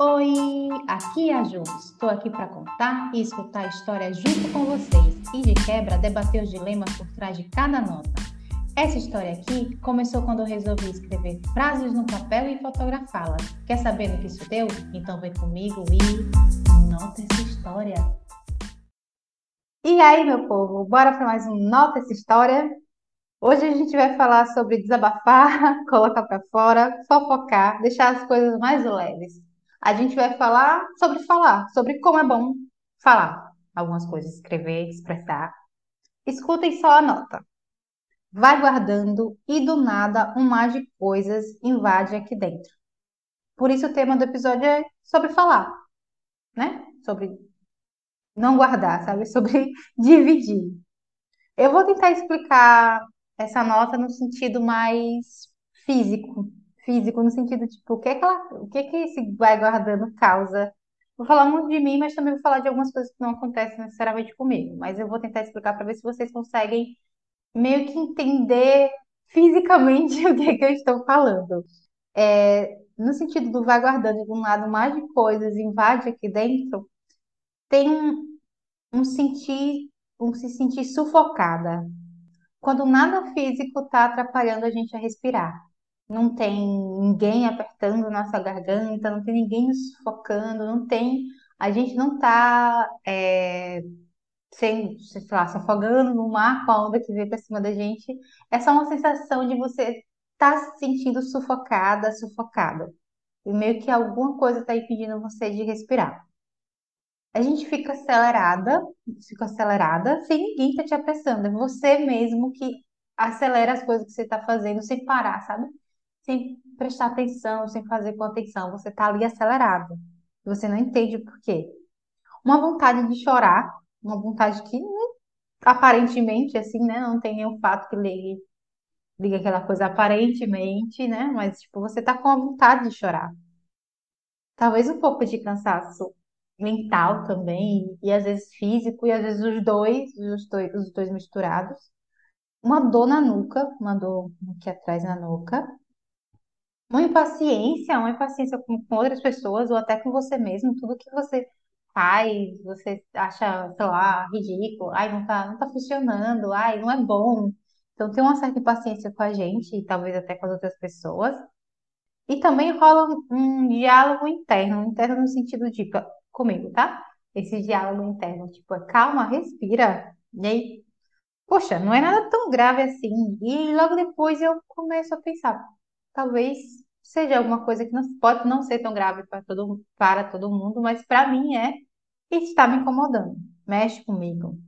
Oi, aqui é a Ju. Estou aqui para contar e escutar a história junto com vocês e de quebra debater os dilemas por trás de cada nota. Essa história aqui começou quando eu resolvi escrever frases no papel e fotografá-las. Quer saber no que isso deu? Então vem comigo e nota essa história. E aí, meu povo, bora para mais um Nota essa história? Hoje a gente vai falar sobre desabafar, colocar para fora, fofocar, deixar as coisas mais leves a gente vai falar sobre falar, sobre como é bom falar algumas coisas, escrever, expressar. Escutem só a nota. Vai guardando e do nada um mar de coisas invade aqui dentro. Por isso o tema do episódio é sobre falar, né? Sobre não guardar, sabe? Sobre dividir. Eu vou tentar explicar essa nota no sentido mais físico, físico, no sentido, tipo, o que é que ela, o que é que esse vai guardando causa? Vou falar muito de mim, mas também vou falar de algumas coisas que não acontecem necessariamente comigo. Mas eu vou tentar explicar para ver se vocês conseguem meio que entender fisicamente o que é que eu estou falando. É, no sentido do vai guardando de um lado mais de coisas, invade aqui dentro, tem um, um sentir, um se sentir sufocada. Quando nada físico está atrapalhando a gente a respirar não tem ninguém apertando nossa garganta, não tem ninguém nos sufocando, não tem. A gente não está é, sem, sei lá, se afogando no mar com a onda que vem para cima da gente. É só uma sensação de você estar tá se sentindo sufocada, sufocada. E meio que alguma coisa está impedindo você de respirar. A gente fica acelerada, fica acelerada sem ninguém tá te apressando. É você mesmo que acelera as coisas que você está fazendo sem parar, sabe? Sem prestar atenção, sem fazer com atenção. Você está ali acelerado. Você não entende o porquê. Uma vontade de chorar, uma vontade que aparentemente, assim, né? Não tem nenhum fato que ligue, ligue aquela coisa aparentemente, né? Mas, tipo, você tá com a vontade de chorar. Talvez um pouco de cansaço mental também, e às vezes físico, e às vezes os dois, os dois, os dois misturados. Uma dor na nuca, uma dor aqui atrás na nuca, uma impaciência, uma impaciência com, com outras pessoas ou até com você mesmo, tudo que você faz, você acha, sei lá, ridículo, ai, não tá, não tá funcionando, ai, não é bom. Então tem uma certa impaciência com a gente e talvez até com as outras pessoas. E também rola um, diálogo interno, interno no sentido de, comigo, tá? Esse diálogo interno, tipo, é calma, respira, e aí, poxa, não é nada tão grave assim. E logo depois eu começo a pensar, talvez seja alguma coisa que não, pode não ser tão grave para todo, para todo mundo, mas para mim é e está me incomodando, mexe comigo.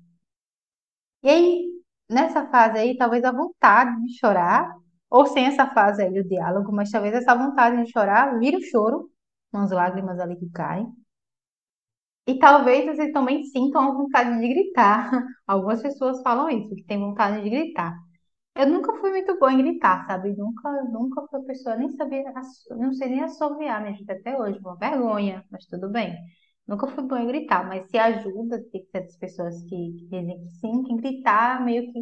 E aí, nessa fase aí, talvez a vontade de chorar, ou sem essa fase aí do diálogo, mas talvez essa vontade de chorar vire o choro, umas lágrimas ali que caem. E talvez vocês também sintam a vontade de gritar. Algumas pessoas falam isso, que tem vontade de gritar. Eu nunca fui muito boa em gritar, sabe? Nunca, nunca fui a pessoa, nem sabia, não sei nem assoviar minha gente até hoje, uma vergonha, mas tudo bem. Nunca fui boa em gritar, mas se ajuda, tem certas pessoas que, que dizem que sim, que gritar meio que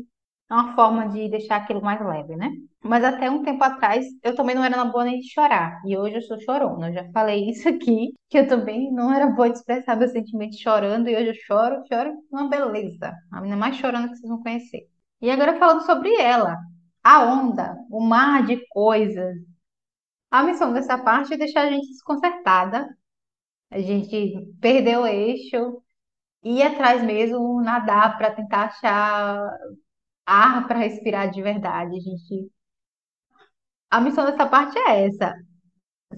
é uma forma de deixar aquilo mais leve, né? Mas até um tempo atrás, eu também não era uma boa nem de chorar. E hoje eu sou chorona. Eu já falei isso aqui, que eu também não era boa de expressar meus sentimentos chorando. E hoje eu choro, choro, uma beleza. A menina mais chorando que vocês vão conhecer. E agora falando sobre ela, a onda, o mar de coisas. A missão dessa parte é deixar a gente desconcertada, a gente perder o eixo, ir atrás mesmo, nadar para tentar achar ar para respirar de verdade. A gente a missão dessa parte é essa.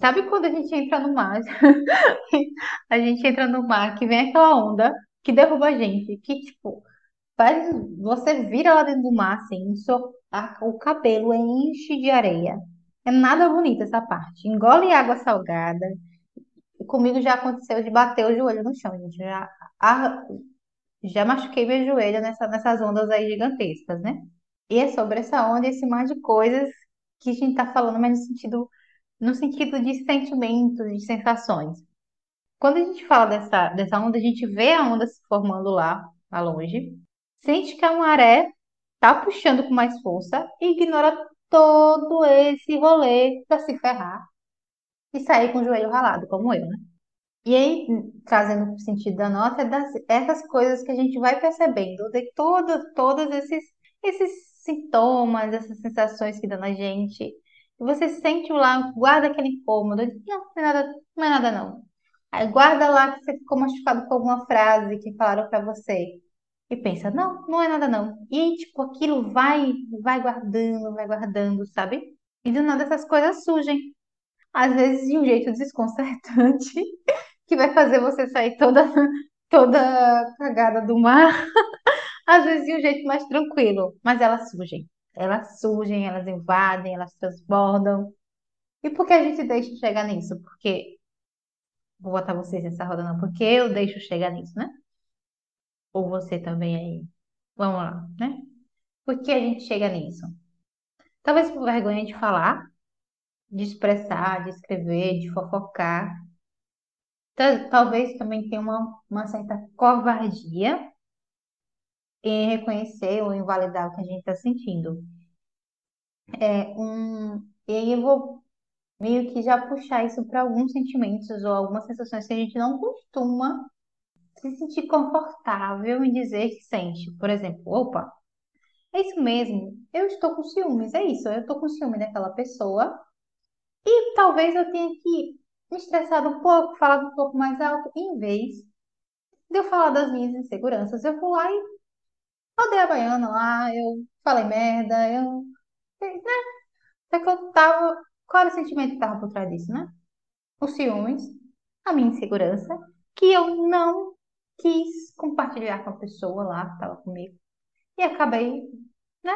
Sabe quando a gente entra no mar? a gente entra no mar que vem aquela onda que derruba a gente, que tipo, Você vira lá dentro do mar, assim, o, seu, a- o cabelo enche de areia. É nada bonita essa parte. Engole água salgada. Comigo já aconteceu de bater o joelho no chão, gente. Já, a- já machuquei meu joelho nessa, nessas ondas aí gigantescas, né? E é sobre essa onda, esse mar de coisas que a gente tá falando, mas no sentido, no sentido de sentimentos, de sensações. Quando a gente fala dessa, dessa onda, a gente vê a onda se formando lá, lá longe. Sente que a maré tá puxando com mais força e ignora todo esse rolê para se ferrar. e sair com o joelho ralado, como eu, né? E aí, trazendo o sentido da nota, é das, essas coisas que a gente vai percebendo, de todos, todos esses, esses sintomas, essas sensações que dão na gente. Você sente lá, guarda aquele incômodo, não, não é nada, não é nada não. Aí guarda lá que você ficou machucado com alguma frase que falaram para você. E pensa, não, não é nada não. E tipo, aquilo vai, vai guardando, vai guardando, sabe? E do nada essas coisas surgem. Às vezes de um jeito desconcertante, que vai fazer você sair toda, toda cagada do mar. Às vezes de um jeito mais tranquilo, mas elas surgem. Elas surgem, elas invadem, elas transbordam. E por que a gente deixa chegar nisso? Porque. Vou botar vocês nessa roda, não. Porque eu deixo chegar nisso, né? Ou você também aí. Vamos lá, né? Por que a gente chega nisso? Talvez por vergonha de falar, de expressar, de escrever, de fofocar. Talvez também tenha uma, uma certa covardia em reconhecer ou invalidar o que a gente está sentindo. É um, e aí eu vou meio que já puxar isso para alguns sentimentos ou algumas sensações que a gente não costuma se sentir confortável em dizer que sente. Por exemplo, opa, é isso mesmo, eu estou com ciúmes, é isso, eu estou com ciúme daquela pessoa e talvez eu tenha que me estressar um pouco, falar um pouco mais alto, em vez de eu falar das minhas inseguranças, eu vou lá e Rodei a baiana lá, eu falei merda, eu. Né? Até que eu tava. Qual era o sentimento que tava por trás disso, né? Os ciúmes, a minha insegurança, que eu não quis compartilhar com a pessoa lá que tava comigo. E acabei, né?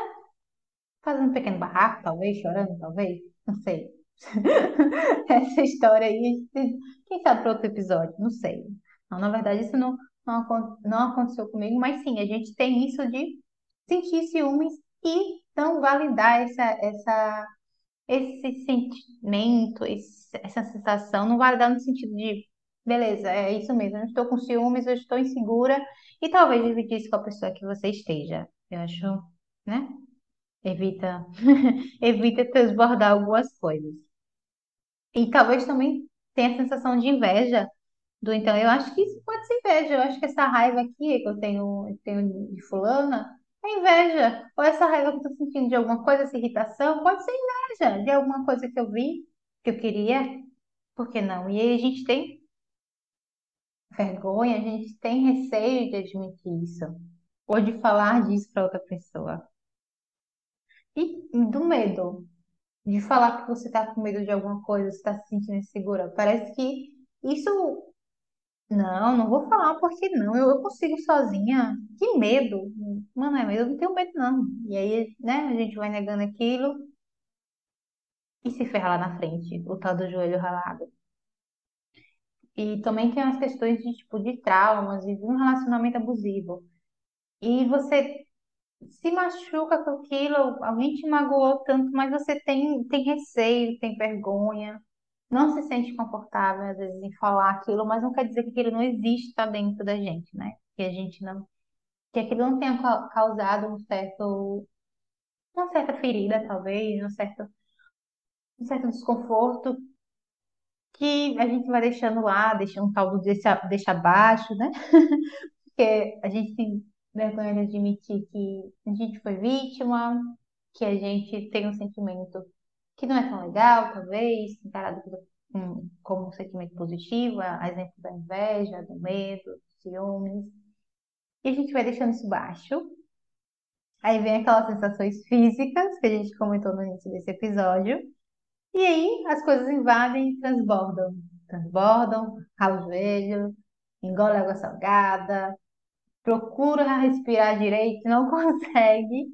Fazendo um pequeno barraco, talvez, chorando, talvez, não sei. Essa história aí, quem sabe para outro episódio, não sei. Não, na verdade, isso não, não, não aconteceu comigo, mas sim, a gente tem isso de sentir ciúmes e não validar essa, essa, esse sentimento, esse, essa sensação, não validar no sentido de, beleza, é isso mesmo, eu estou com ciúmes, eu estou insegura, e talvez dividir isso com a pessoa que você esteja. Eu acho, né? Evita, evita transbordar algumas coisas. E talvez também tenha a sensação de inveja do então. Eu acho que isso pode ser inveja. Eu acho que essa raiva aqui que eu tenho, eu tenho de fulana é inveja. Ou essa raiva que eu tô sentindo de alguma coisa, essa irritação, pode ser inveja de alguma coisa que eu vi, que eu queria. Por que não? E aí a gente tem vergonha, a gente tem receio de admitir isso. Ou de falar disso para outra pessoa. E do medo. De falar que você está com medo de alguma coisa, você está se sentindo insegura. Parece que isso não, não vou falar porque não, eu, eu consigo sozinha. Que medo. Mano, é medo, eu não tenho medo não. E aí, né, a gente vai negando aquilo e se ferra lá na frente, o tal do joelho ralado. E também tem as questões de tipo de traumas e de um relacionamento abusivo. E você se machuca com aquilo, alguém te magoou tanto, mas você tem, tem receio, tem vergonha não se sente confortável, às vezes, em falar aquilo, mas não quer dizer que aquilo não exista dentro da gente, né? Que a gente não. Que aquilo não tenha causado um certo. Uma certa ferida, talvez, um certo, um certo desconforto que a gente vai deixando lá, deixando um tal do deixa, abaixo, né? Porque a gente tem vergonha de admitir que a gente foi vítima, que a gente tem um sentimento que não é tão legal, talvez, encarado como, como um sentimento positivo, a exemplo da inveja, do medo, dos ciúmes. E a gente vai deixando isso baixo. Aí vem aquelas sensações físicas que a gente comentou no início desse episódio. E aí as coisas invadem e transbordam. Transbordam, rala o joelho, engole água salgada, procura respirar direito, não consegue.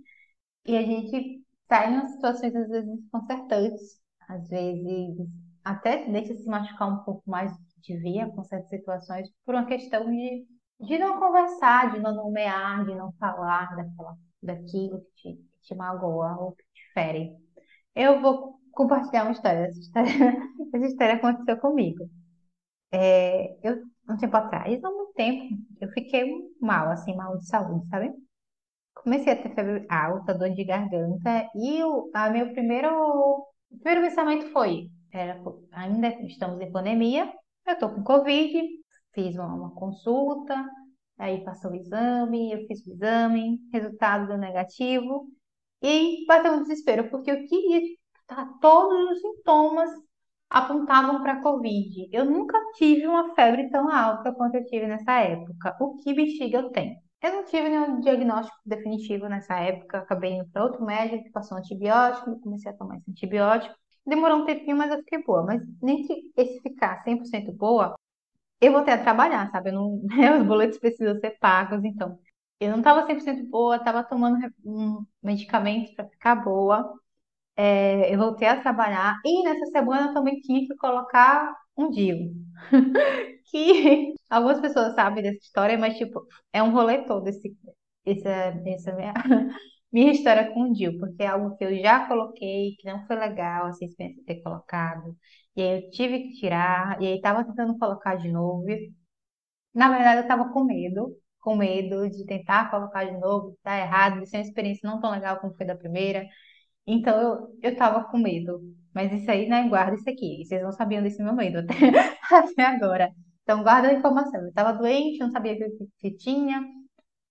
E a gente está em situações às vezes desconcertantes, às vezes até deixa se machucar um pouco mais do que devia com certas situações por uma questão de, de não conversar, de não nomear, de não falar daquela, daquilo que te, que te magoa ou que te fere. Eu vou compartilhar uma história. Essa história, essa história aconteceu comigo. É, eu, um tempo atrás, há muito tempo, eu fiquei mal, assim, mal de saúde, sabe? comecei a ter febre alta, dor de garganta, e o a meu primeiro, primeiro pensamento foi: era, ainda estamos em pandemia, eu tô com Covid, fiz uma, uma consulta, aí passou o exame, eu fiz o exame, resultado deu negativo, e bateu um desespero, porque eu queria, tá, todos os sintomas apontavam para Covid. Eu nunca tive uma febre tão alta quanto eu tive nessa época. O que bexiga eu tenho? Eu não tive nenhum diagnóstico definitivo nessa época. Acabei indo para outro médico que passou um antibiótico, comecei a tomar esse antibiótico. Demorou um tempinho, mas eu fiquei boa. Mas nem se esse ficar 100% boa, eu voltei a trabalhar, sabe? Não, os boletos precisam ser pagos, então. Eu não estava 100% boa, estava tomando um medicamentos para ficar boa. É, eu voltei a trabalhar e nessa semana eu também tive que colocar um DIU. que algumas pessoas sabem dessa história, mas tipo, é um rolê todo esse, essa, essa minha, minha história com o DIU, porque é algo que eu já coloquei, que não foi legal essa experiência de ter colocado. E aí eu tive que tirar, e aí tava tentando colocar de novo. Na verdade, eu tava com medo, com medo de tentar colocar de novo, tá errado, de ser uma experiência não tão legal como foi da primeira. Então eu, eu tava com medo. Mas isso aí, né? Guarda isso aqui. Vocês não sabiam desse meu medo até, até agora. Então guarda a informação. Eu tava doente, não sabia o que, que tinha.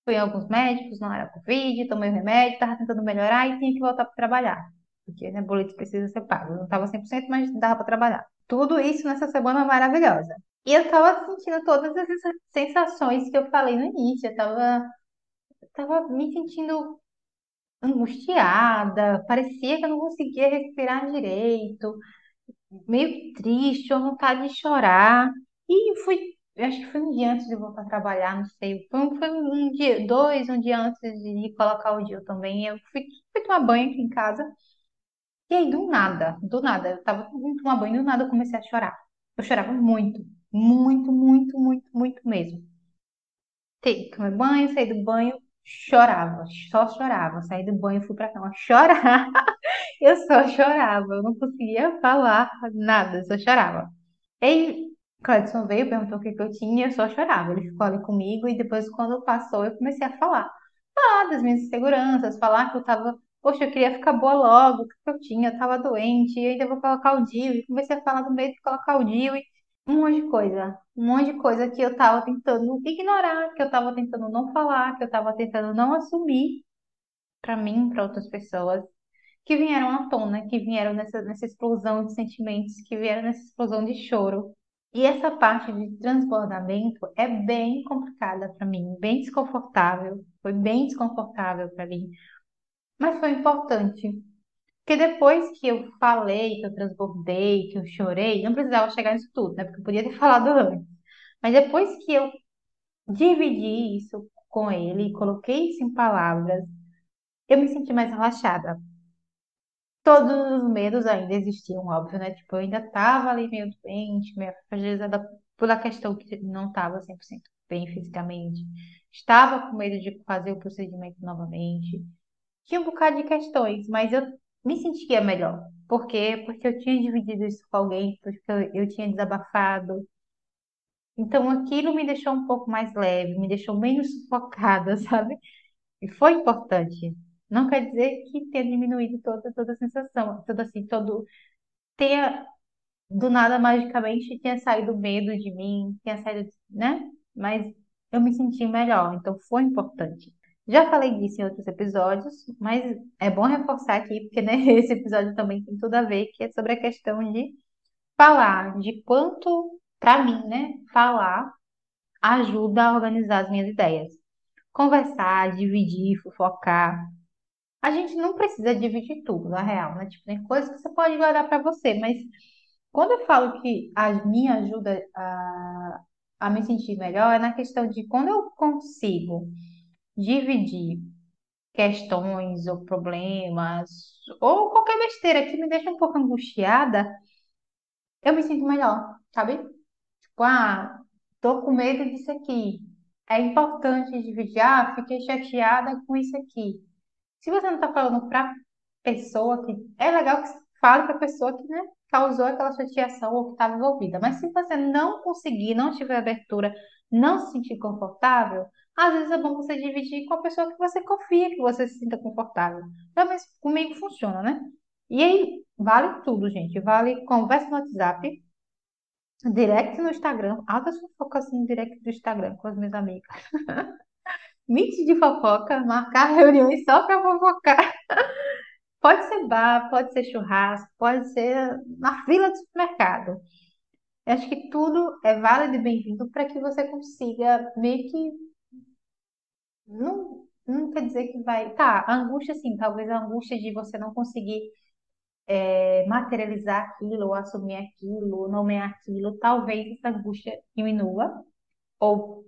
Fui em alguns médicos, não era Covid, tomei o remédio, tava tentando melhorar e tinha que voltar para trabalhar. Porque, né, boleto precisa ser pago. Eu não tava 100%, mas dava para trabalhar. Tudo isso nessa semana maravilhosa. E eu tava sentindo todas essas sensações que eu falei no início. Eu tava, eu tava me sentindo angustiada, parecia que eu não conseguia respirar direito, meio triste, uma vontade de chorar. E fui, acho que foi um dia antes de voltar a trabalhar, não sei, foi, um- foi um dia, dois, um dia antes de colocar o dia também. Eu fui, fui tomar banho aqui em casa. E aí, do nada, do nada, eu tava indo tomar banho, do nada eu comecei a chorar. Eu chorava muito, muito, muito, muito, muito mesmo. Tem tomar banho, sair do banho, chorava, só chorava. Saí do banho, fui pra cama chorar. Eu só chorava, eu não conseguia falar nada, só chorava. E Cledson veio, perguntou o que que eu tinha, eu só chorava. Ele ficou ali comigo e depois, quando passou, eu comecei a falar. Falar das minhas inseguranças, falar que eu tava, poxa, eu queria ficar boa logo, o que que eu tinha, eu tava doente, e ainda vou colocar o DIU. E comecei a falar do medo de colocar o DIU e um monte de coisa. Um monte de coisa que eu tava tentando ignorar, que eu tava tentando não falar, que eu tava tentando não assumir para mim, para outras pessoas, que vieram à tona, que vieram nessa, nessa explosão de sentimentos, que vieram nessa explosão de choro. E essa parte de transbordamento é bem complicada para mim, bem desconfortável, foi bem desconfortável para mim, mas foi importante. Porque depois que eu falei, que eu transbordei, que eu chorei, não precisava chegar nisso tudo, né? Porque eu podia ter falado antes. Mas depois que eu dividi isso com ele, coloquei isso em palavras, eu me senti mais relaxada. Todos os medos ainda existiam, óbvio, né? Tipo, eu ainda tava ali meio doente, meio fragilizada pela questão que não tava 100% bem fisicamente. Estava com medo de fazer o procedimento novamente. Tinha um bocado de questões, mas eu me sentia melhor. Por quê? Porque eu tinha dividido isso com alguém, porque eu, eu tinha desabafado. Então aquilo me deixou um pouco mais leve, me deixou menos sufocada, sabe? E foi importante. Não quer dizer que tenha diminuído toda, toda a sensação, todo assim, todo tenha do nada magicamente tenha saído medo de mim, tenha saído, né? Mas eu me senti melhor, então foi importante. Já falei disso em outros episódios, mas é bom reforçar aqui, porque né, esse episódio também tem tudo a ver, que é sobre a questão de falar, de quanto, para mim, né, falar ajuda a organizar as minhas ideias. Conversar, dividir, fofocar. A gente não precisa dividir tudo, na real, né? Tipo, tem coisas que você pode guardar para você, mas quando eu falo que a minha ajuda a, a me sentir melhor, é na questão de quando eu consigo dividir questões ou problemas ou qualquer besteira que me deixa um pouco angustiada, eu me sinto melhor, sabe? Tipo, ah, tô com medo disso aqui. É importante dividir, ah, fiquei chateada com isso aqui. Se você não tá falando pra pessoa que. É legal que fale pra pessoa que, né, causou aquela chateação ou que estava envolvida. Mas se você não conseguir, não tiver abertura, não se sentir confortável, às vezes é bom você dividir com a pessoa que você confia, que você se sinta confortável. Pelo menos comigo funciona, né? E aí, vale tudo, gente. Vale conversa no WhatsApp, direct no Instagram, altas fofocas assim, direct do Instagram com as minhas amigas. Meet de fofoca, marcar reuniões só para fofocar. Pode ser bar, pode ser churrasco, pode ser na fila do supermercado. Eu acho que tudo é válido e bem-vindo para que você consiga meio que. Não, não quer dizer que vai. Tá, a angústia, sim, talvez a angústia de você não conseguir é, materializar aquilo, ou assumir aquilo, nomear aquilo, talvez essa angústia diminua, ou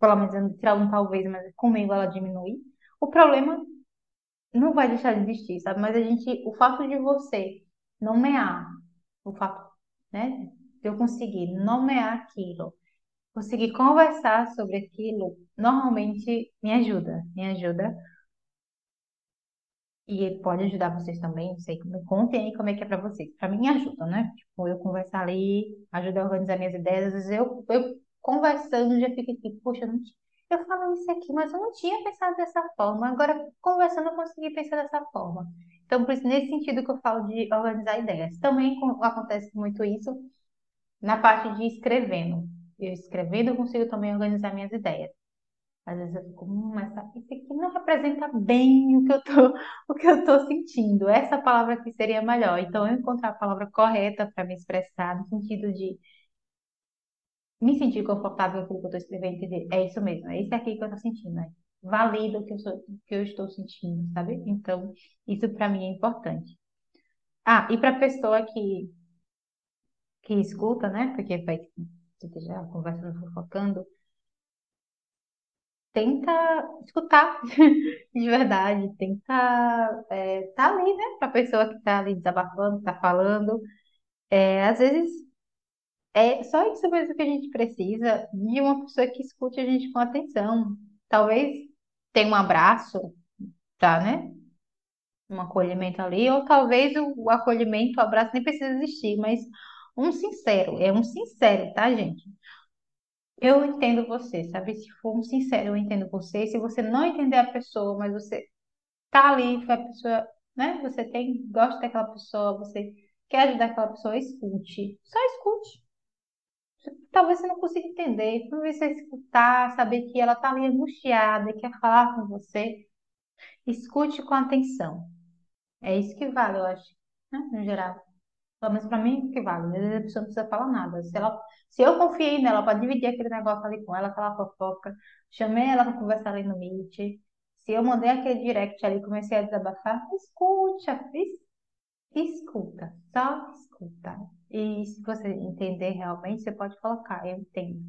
pelo menos tirar um talvez, mas comigo ela diminui. O problema não vai deixar de existir, sabe? Mas a gente, o fato de você nomear, o fato, né, de eu conseguir nomear aquilo, conseguir conversar sobre aquilo, normalmente me ajuda, me ajuda. E pode ajudar vocês também, não sei, me contem aí como é que é para vocês. Para mim ajuda, né? Tipo, eu conversar ali, ajuda a organizar minhas ideias, às vezes eu, eu conversando já fico assim, poxa, eu não eu falo isso aqui, mas eu não tinha pensado dessa forma. Agora, conversando, eu consegui pensar dessa forma. Então, por isso, nesse sentido que eu falo de organizar ideias. Também acontece muito isso na parte de escrevendo. Eu escrevendo, eu consigo também organizar minhas ideias. Às vezes eu fico, hum, mas isso aqui não representa bem o que eu tô, o que eu tô sentindo. Essa palavra aqui seria melhor. Então, eu encontrar a palavra correta para me expressar, no sentido de me sentir confortável com aquilo que eu estou escrevendo, entender, é isso mesmo, é isso aqui que eu estou sentindo, né? Valida o que eu, sou, que eu estou sentindo, sabe? Então, isso para mim é importante. Ah, e para pessoa que, que escuta, né? Porque vai já conversando, fofocando, tenta escutar de verdade, tenta é, tá ali, né? Para a pessoa que está ali desabafando, está falando. É, às vezes é só isso mesmo que a gente precisa de uma pessoa que escute a gente com atenção. Talvez tenha um abraço, tá, né? Um acolhimento ali, ou talvez o acolhimento, o abraço nem precisa existir, mas um sincero, é um sincero, tá, gente? Eu entendo você, sabe? Se for um sincero, eu entendo você. Se você não entender a pessoa, mas você tá ali, a pessoa, né? Você tem, gosta daquela pessoa, você quer ajudar aquela pessoa, escute. Só escute talvez você não consiga entender, talvez você escutar, saber que ela está ali angustiada e quer falar com você, escute com atenção. É isso que vale, eu acho, né? no geral. Menos para mim, que vale. Vezes a pessoa não precisa falar nada. Se, ela, se eu confiei nela para dividir aquele negócio ali com ela, aquela fofoca, chamei ela para conversar ali no Meet, se eu mandei aquele direct ali comecei a desabafar, escute, escuta, só escuta. E se você entender realmente, você pode colocar, eu entendo.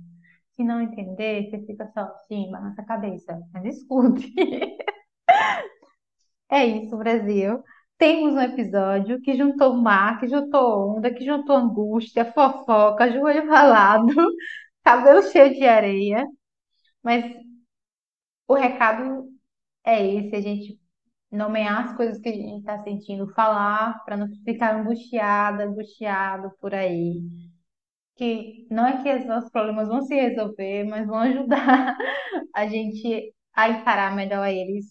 Se não entender, você fica só assim, balança a cabeça. Mas escute. é isso, Brasil. Temos um episódio que juntou mar, que juntou onda, que juntou angústia, fofoca, joelho ralado, cabelo cheio de areia. Mas o recado é esse, a gente nomear as coisas que a gente está sentindo, falar para não ficar angustiada, angustiado por aí. Que não é que os nossos problemas vão se resolver, mas vão ajudar a gente a encarar melhor eles,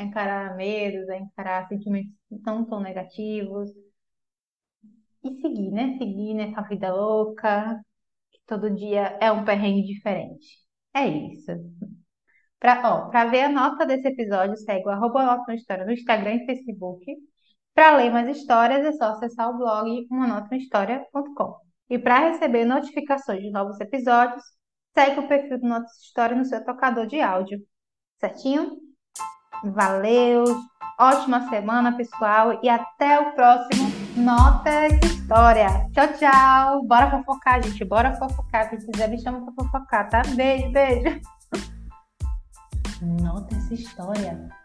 a encarar medos, a encarar sentimentos não tão negativos. E seguir, né? Seguir nessa vida louca, que todo dia é um perrengue diferente. É isso. Para ver a nota desse episódio, segue o Nota História no Instagram e Facebook. Para ler mais histórias, é só acessar o blog umanotahistoria.com. E para receber notificações de novos episódios, segue o perfil do Notas História no seu tocador de áudio. Certinho? Valeu! Ótima semana, pessoal, e até o próximo Notas História. Tchau, tchau! Bora fofocar, gente, bora fofocar. Se quiser, me chama pra fofocar, tá? Beijo, beijo! Nota essa história.